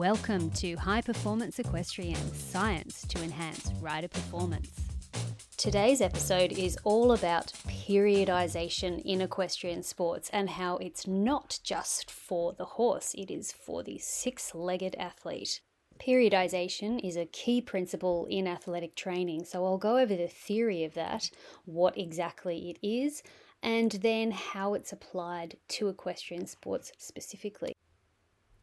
Welcome to High Performance Equestrian Science to Enhance Rider Performance. Today's episode is all about periodization in equestrian sports and how it's not just for the horse, it is for the six legged athlete. Periodization is a key principle in athletic training, so I'll go over the theory of that, what exactly it is, and then how it's applied to equestrian sports specifically.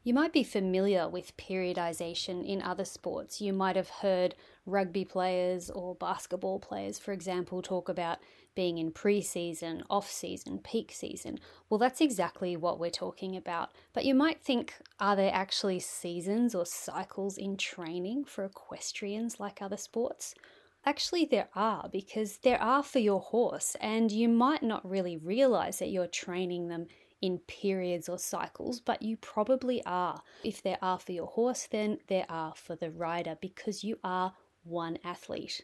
You might be familiar with periodization in other sports. You might have heard rugby players or basketball players, for example, talk about being in pre season, off season, peak season. Well, that's exactly what we're talking about. But you might think, are there actually seasons or cycles in training for equestrians like other sports? Actually, there are because there are for your horse, and you might not really realize that you're training them in periods or cycles, but you probably are. If there are for your horse, then there are for the rider because you are one athlete.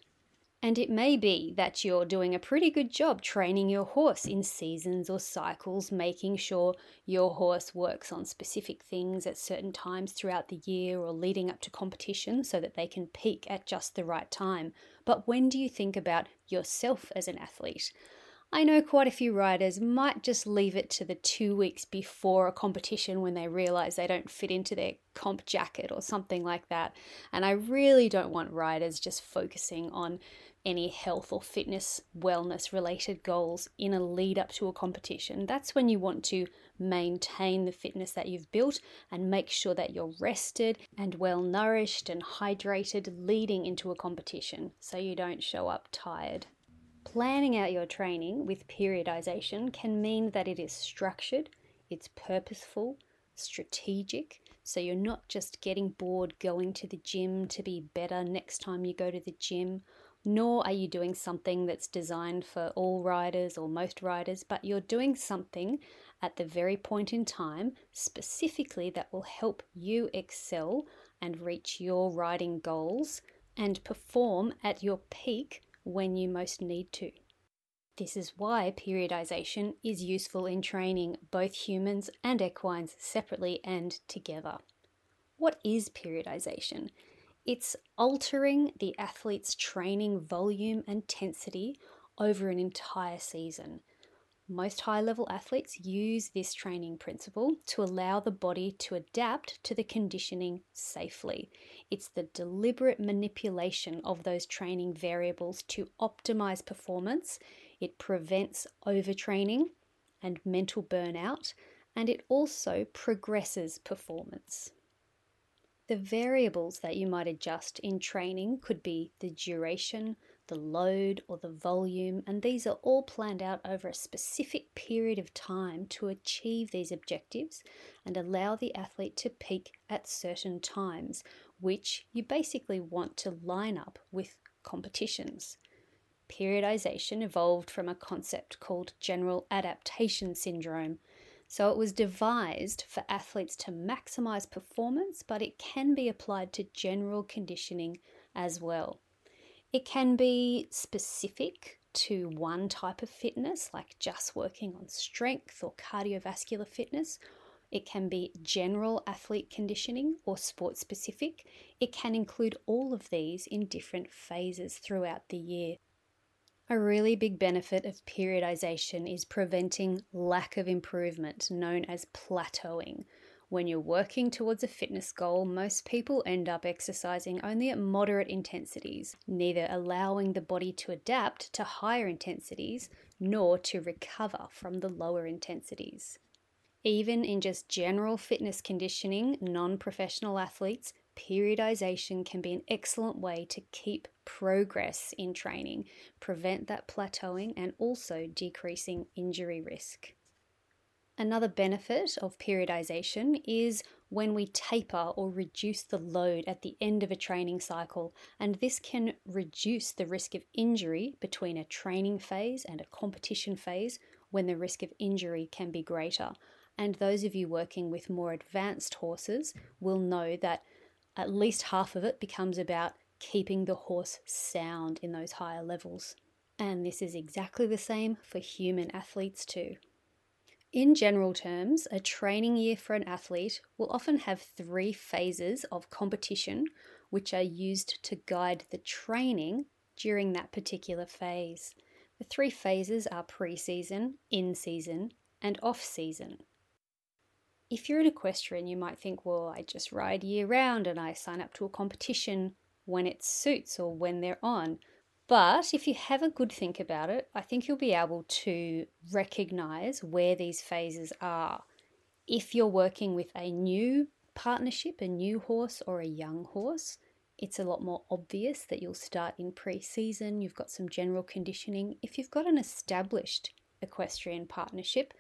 And it may be that you're doing a pretty good job training your horse in seasons or cycles, making sure your horse works on specific things at certain times throughout the year or leading up to competition so that they can peak at just the right time. But when do you think about yourself as an athlete? I know quite a few riders might just leave it to the two weeks before a competition when they realize they don't fit into their comp jacket or something like that. And I really don't want riders just focusing on any health or fitness, wellness related goals in a lead up to a competition. That's when you want to maintain the fitness that you've built and make sure that you're rested and well nourished and hydrated leading into a competition so you don't show up tired. Planning out your training with periodization can mean that it is structured, it's purposeful, strategic, so you're not just getting bored going to the gym to be better next time you go to the gym, nor are you doing something that's designed for all riders or most riders, but you're doing something at the very point in time specifically that will help you excel and reach your riding goals and perform at your peak when you most need to. This is why periodization is useful in training both humans and equines separately and together. What is periodization? It's altering the athlete's training volume and intensity over an entire season. Most high level athletes use this training principle to allow the body to adapt to the conditioning safely. It's the deliberate manipulation of those training variables to optimize performance. It prevents overtraining and mental burnout, and it also progresses performance. The variables that you might adjust in training could be the duration, the load, or the volume, and these are all planned out over a specific period of time to achieve these objectives and allow the athlete to peak at certain times, which you basically want to line up with competitions. Periodization evolved from a concept called general adaptation syndrome. So it was devised for athletes to maximize performance, but it can be applied to general conditioning as well. It can be specific to one type of fitness, like just working on strength or cardiovascular fitness. It can be general athlete conditioning or sport specific. It can include all of these in different phases throughout the year. A really big benefit of periodization is preventing lack of improvement, known as plateauing. When you're working towards a fitness goal, most people end up exercising only at moderate intensities, neither allowing the body to adapt to higher intensities nor to recover from the lower intensities. Even in just general fitness conditioning, non professional athletes, periodization can be an excellent way to keep progress in training, prevent that plateauing, and also decreasing injury risk. Another benefit of periodization is when we taper or reduce the load at the end of a training cycle, and this can reduce the risk of injury between a training phase and a competition phase when the risk of injury can be greater. And those of you working with more advanced horses will know that at least half of it becomes about keeping the horse sound in those higher levels. And this is exactly the same for human athletes, too. In general terms, a training year for an athlete will often have three phases of competition which are used to guide the training during that particular phase. The three phases are pre season, in season, and off season. If you're an equestrian, you might think, well, I just ride year round and I sign up to a competition when it suits or when they're on. But if you have a good think about it, I think you'll be able to recognize where these phases are. If you're working with a new partnership, a new horse, or a young horse, it's a lot more obvious that you'll start in pre season. You've got some general conditioning. If you've got an established equestrian partnership,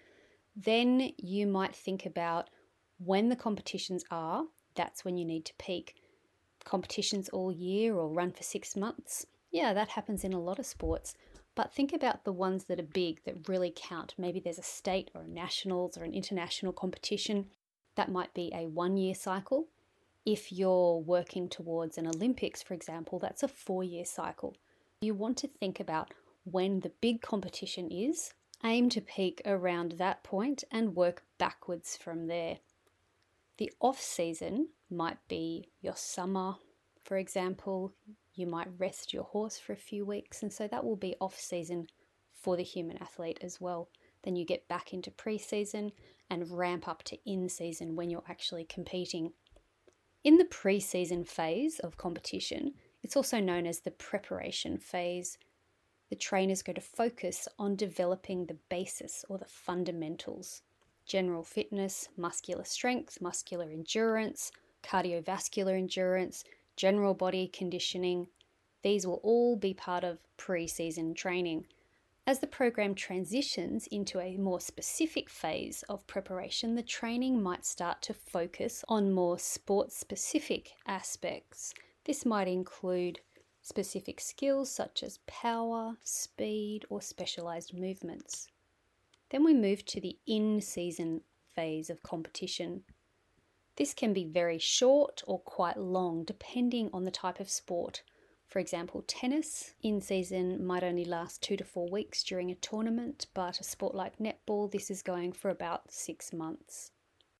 then you might think about when the competitions are, that's when you need to peak. Competitions all year or run for six months, yeah, that happens in a lot of sports. But think about the ones that are big that really count. Maybe there's a state or a nationals or an international competition. That might be a one year cycle. If you're working towards an Olympics, for example, that's a four year cycle. You want to think about when the big competition is, aim to peak around that point and work backwards from there. The off season might be your summer, for example, you might rest your horse for a few weeks, and so that will be off season for the human athlete as well. Then you get back into pre season and ramp up to in season when you're actually competing. In the pre season phase of competition, it's also known as the preparation phase. The trainers go to focus on developing the basis or the fundamentals general fitness, muscular strength, muscular endurance, cardiovascular endurance, general body conditioning, these will all be part of pre season training. As the program transitions into a more specific phase of preparation, the training might start to focus on more sport specific aspects. This might include specific skills such as power, speed, or specialized movements. Then we move to the in season phase of competition. This can be very short or quite long depending on the type of sport. For example, tennis in season might only last two to four weeks during a tournament, but a sport like netball, this is going for about six months.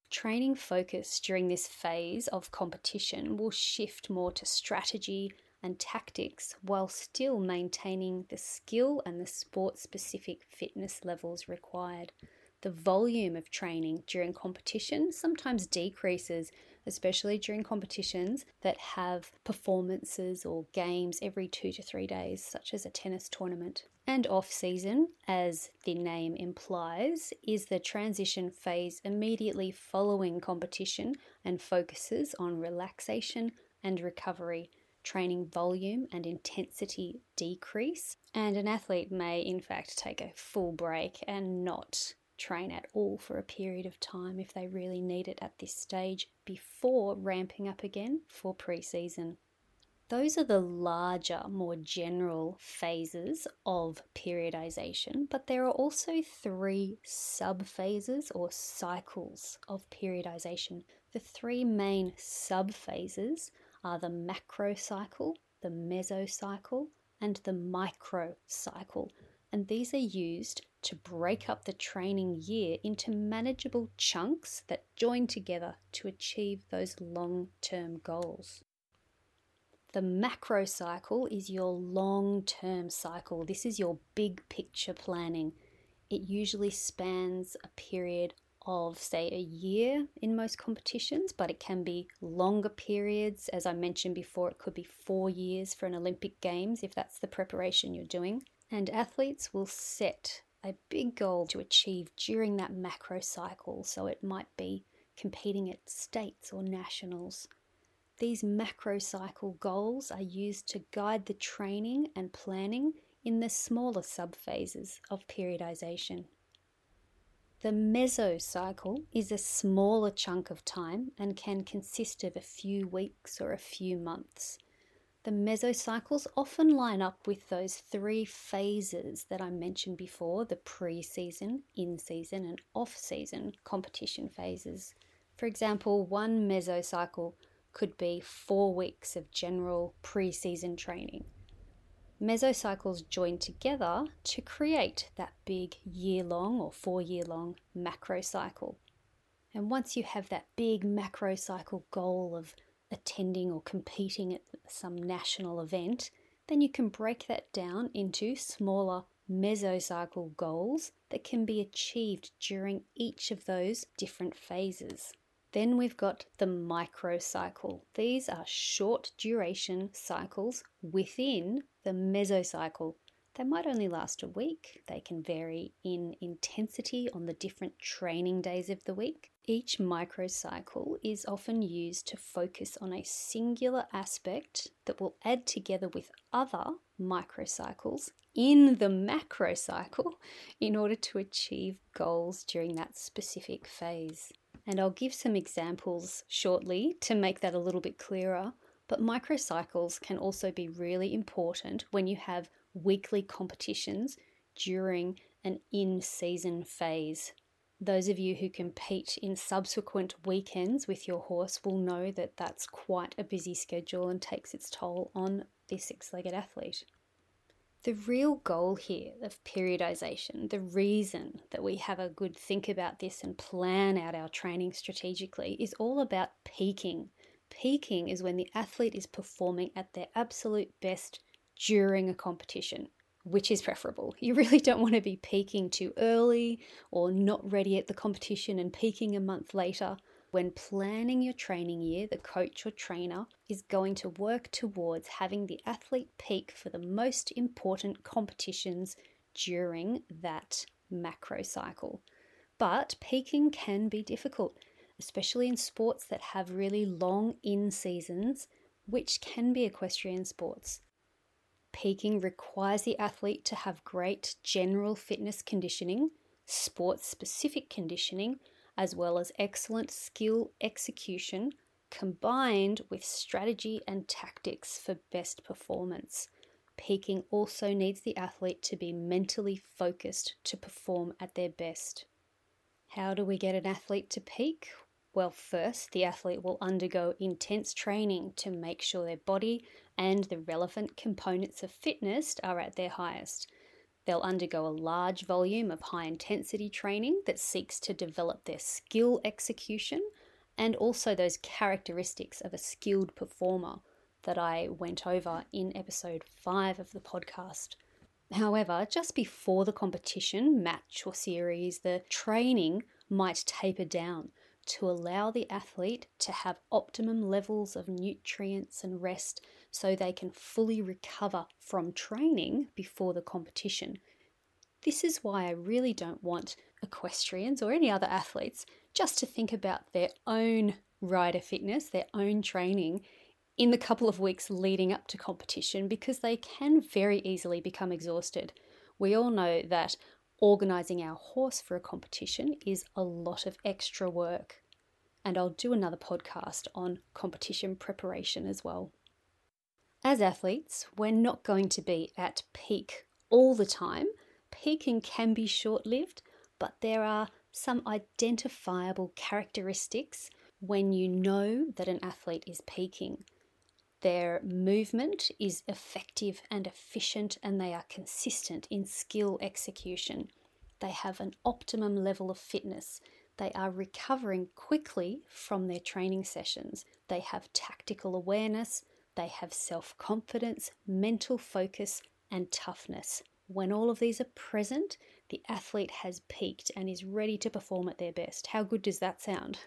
Training focus during this phase of competition will shift more to strategy and tactics while still maintaining the skill and the sport specific fitness levels required the volume of training during competition sometimes decreases, especially during competitions that have performances or games every two to three days, such as a tennis tournament. And off season, as the name implies, is the transition phase immediately following competition and focuses on relaxation and recovery training volume and intensity decrease, and an athlete may, in fact, take a full break and not train at all for a period of time if they really need it at this stage before ramping up again for pre season. Those are the larger, more general phases of periodization, but there are also three sub phases or cycles of periodization. The three main sub phases are the macro cycle, the mesocycle, and the microcycle, and these are used to break up the training year into manageable chunks that join together to achieve those long term goals. The macro cycle is your long term cycle. This is your big picture planning. It usually spans a period of, say, a year in most competitions, but it can be longer periods. As I mentioned before, it could be four years for an Olympic Games if that's the preparation you're doing. And athletes will set a big goal to achieve during that macro cycle. So it might be competing at states or nationals. These macro cycle goals are used to guide the training and planning in the smaller subphases of periodization. The mesocycle is a smaller chunk of time and can consist of a few weeks or a few months. The mesocycles often line up with those three phases that I mentioned before the pre season, in season, and off season competition phases. For example, one mesocycle could be four weeks of general pre season training. mesocycles join together to create that big year long or four year long macrocycle. And once you have that big macrocycle goal of attending or competing at some national event, then you can break that down into smaller mesocycle goals that can be achieved during each of those different phases. Then we've got the microcycle. These are short duration cycles within the mesocycle. They might only last a week. They can vary in intensity on the different training days of the week. Each microcycle is often used to focus on a singular aspect that will add together with other microcycles in the macrocycle in order to achieve goals during that specific phase. And I'll give some examples shortly to make that a little bit clearer. But microcycles can also be really important when you have weekly competitions during an in season phase. Those of you who compete in subsequent weekends with your horse will know that that's quite a busy schedule and takes its toll on the six legged athlete. The real goal here of periodization, the reason that we have a good think about this and plan out our training strategically, is all about peaking. Peaking is when the athlete is performing at their absolute best during a competition, which is preferable. You really don't want to be peaking too early or not ready at the competition and peaking a month later. When planning your training year, the coach or trainer is going to work towards having the athlete peak for the most important competitions during that macro cycle. But peaking can be difficult, especially in sports that have really long in seasons, which can be equestrian sports. Peaking requires the athlete to have great general fitness conditioning, sports specific conditioning, as well as excellent skill execution combined with strategy and tactics for best performance. Peaking also needs the athlete to be mentally focused to perform at their best. How do we get an athlete to peak? Well, first, the athlete will undergo intense training to make sure their body and the relevant components of fitness are at their highest. They'll undergo a large volume of high intensity training that seeks to develop their skill execution and also those characteristics of a skilled performer that I went over in episode 5 of the podcast. However, just before the competition, match, or series, the training might taper down to allow the athlete to have optimum levels of nutrients and rest so they can fully recover from training before the competition. This is why I really don't want equestrians or any other athletes just to think about their own rider fitness, their own training in the couple of weeks leading up to competition because they can very easily become exhausted. We all know that organising our horse for a competition is a lot of extra work. And I'll do another podcast on competition preparation as well. As athletes, we're not going to be at peak all the time. Peaking can be short lived, but there are some identifiable characteristics when you know that an athlete is peaking. Their movement is effective and efficient, and they are consistent in skill execution. They have an optimum level of fitness. They are recovering quickly from their training sessions. They have tactical awareness. They have self confidence, mental focus, and toughness. When all of these are present, the athlete has peaked and is ready to perform at their best. How good does that sound?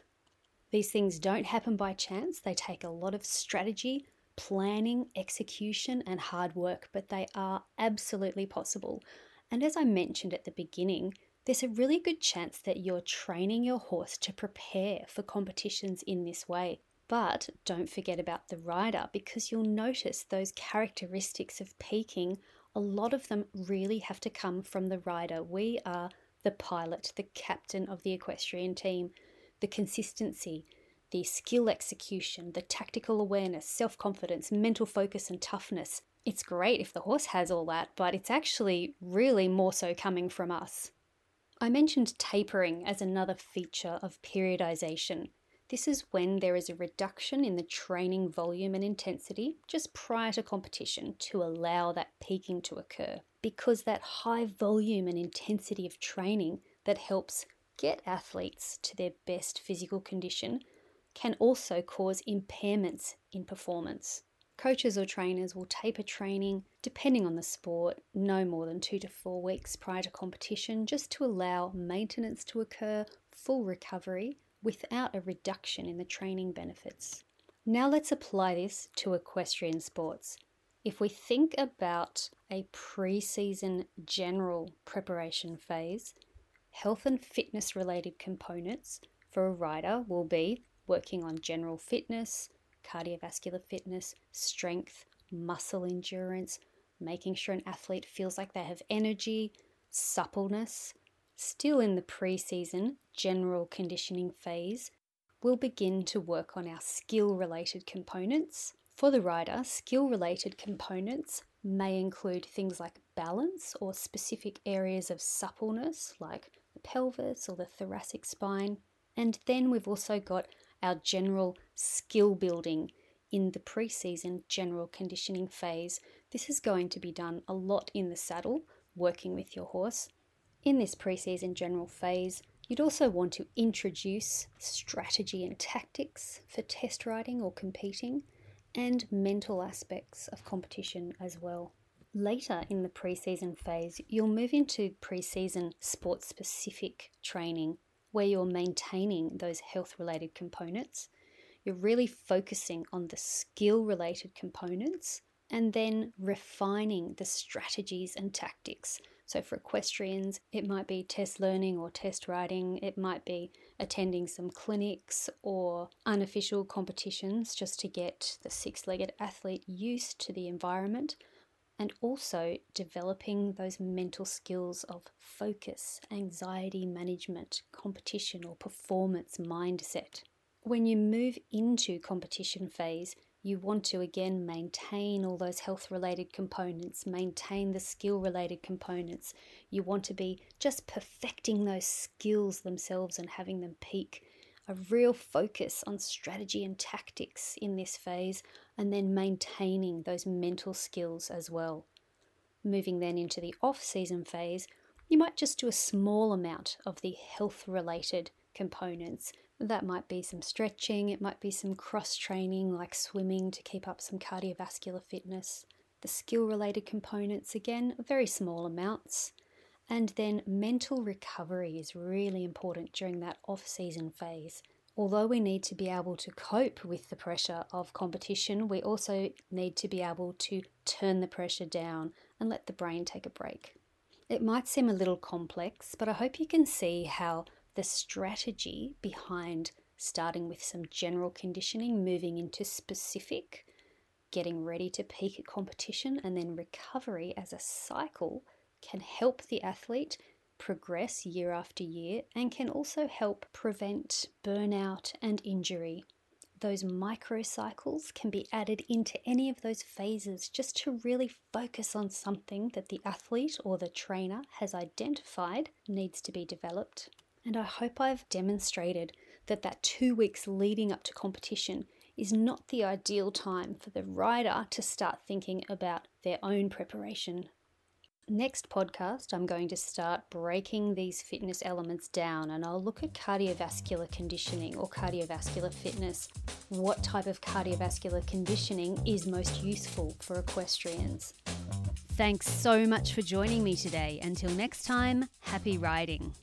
These things don't happen by chance, they take a lot of strategy, planning, execution, and hard work, but they are absolutely possible. And as I mentioned at the beginning, there's a really good chance that you're training your horse to prepare for competitions in this way. But don't forget about the rider because you'll notice those characteristics of peaking. A lot of them really have to come from the rider. We are the pilot, the captain of the equestrian team. The consistency, the skill execution, the tactical awareness, self confidence, mental focus, and toughness. It's great if the horse has all that, but it's actually really more so coming from us. I mentioned tapering as another feature of periodization. This is when there is a reduction in the training volume and intensity just prior to competition to allow that peaking to occur. Because that high volume and intensity of training that helps get athletes to their best physical condition can also cause impairments in performance. Coaches or trainers will taper training, depending on the sport, no more than two to four weeks prior to competition, just to allow maintenance to occur, full recovery, without a reduction in the training benefits. Now let's apply this to equestrian sports. If we think about a pre season general preparation phase, health and fitness related components for a rider will be working on general fitness, cardiovascular fitness, strength, muscle endurance, making sure an athlete feels like they have energy, suppleness. Still in the pre season general conditioning phase, we'll begin to work on our skill related components. For the rider, skill related components may include things like balance or specific areas of suppleness like the pelvis or the thoracic spine. And then we've also got our general skill building in the preseason general conditioning phase. This is going to be done a lot in the saddle, working with your horse. In this preseason general phase, you'd also want to introduce strategy and tactics for test riding or competing, and mental aspects of competition as well. Later in the preseason phase, you'll move into preseason sports specific training where you're maintaining those health related components. You're really focusing on the skill related components and then refining the strategies and tactics. So, for equestrians, it might be test learning or test riding, it might be attending some clinics or unofficial competitions just to get the six legged athlete used to the environment and also developing those mental skills of focus, anxiety management, competition or performance mindset. When you move into competition phase, you want to again maintain all those health related components, maintain the skill related components. You want to be just perfecting those skills themselves and having them peak a real focus on strategy and tactics in this phase, and then maintaining those mental skills as well. Moving then into the off season phase, you might just do a small amount of the health related components. That might be some stretching, it might be some cross training like swimming to keep up some cardiovascular fitness. The skill related components, again, very small amounts. And then mental recovery is really important during that off season phase. Although we need to be able to cope with the pressure of competition, we also need to be able to turn the pressure down and let the brain take a break. It might seem a little complex, but I hope you can see how the strategy behind starting with some general conditioning, moving into specific, getting ready to peak at competition, and then recovery as a cycle can help the athlete progress year after year and can also help prevent burnout and injury. Those microcycles can be added into any of those phases just to really focus on something that the athlete or the trainer has identified needs to be developed. And I hope I've demonstrated that that 2 weeks leading up to competition is not the ideal time for the rider to start thinking about their own preparation Next podcast, I'm going to start breaking these fitness elements down and I'll look at cardiovascular conditioning or cardiovascular fitness. What type of cardiovascular conditioning is most useful for equestrians? Thanks so much for joining me today. Until next time, happy riding.